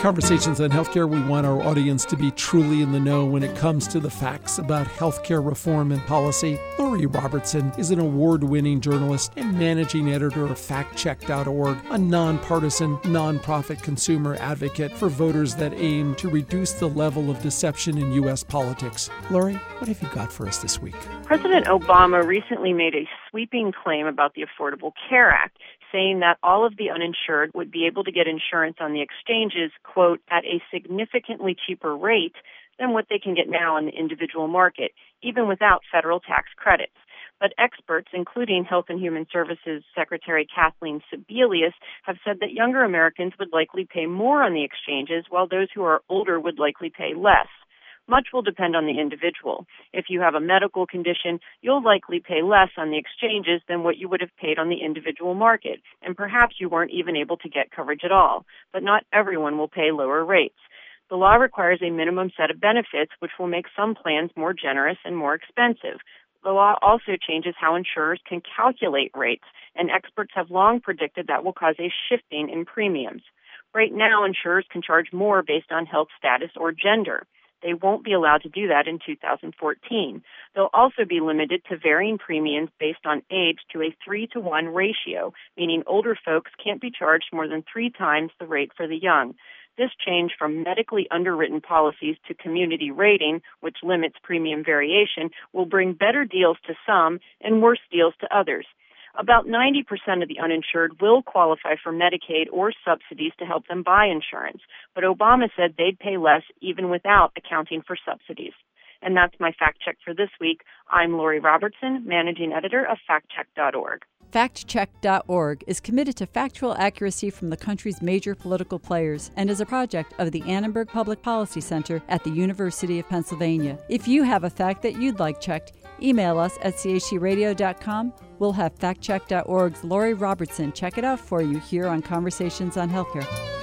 Conversations on Healthcare, we want our audience to be truly in the know when it comes to the facts about healthcare reform and policy. Lori Robertson is an award winning journalist and managing editor of FactCheck.org, a nonpartisan, nonprofit consumer advocate for voters that aim to reduce the level of deception in U.S. politics. Lori, what have you got for us this week? President Obama recently made a sweeping claim about the Affordable Care Act, saying that all of the uninsured would be able to get insurance on the exchanges quote, at a significantly cheaper rate than what they can get now in the individual market, even without federal tax credits. But experts, including Health and Human Services Secretary Kathleen Sebelius, have said that younger Americans would likely pay more on the exchanges, while those who are older would likely pay less. Much will depend on the individual. If you have a medical condition, you'll likely pay less on the exchanges than what you would have paid on the individual market, and perhaps you weren't even able to get coverage at all. But not everyone will pay lower rates. The law requires a minimum set of benefits, which will make some plans more generous and more expensive. The law also changes how insurers can calculate rates, and experts have long predicted that will cause a shifting in premiums. Right now, insurers can charge more based on health status or gender. They won't be allowed to do that in 2014. They'll also be limited to varying premiums based on age to a 3 to 1 ratio, meaning older folks can't be charged more than three times the rate for the young. This change from medically underwritten policies to community rating, which limits premium variation, will bring better deals to some and worse deals to others. About 90% of the uninsured will qualify for Medicaid or subsidies to help them buy insurance, but Obama said they'd pay less even without accounting for subsidies. And that's my fact check for this week. I'm Lori Robertson, managing editor of factcheck.org. FactCheck.org is committed to factual accuracy from the country's major political players and is a project of the Annenberg Public Policy Center at the University of Pennsylvania. If you have a fact that you'd like checked, email us at chcradio.com We'll have factcheck.org's Lori Robertson check it out for you here on Conversations on Healthcare.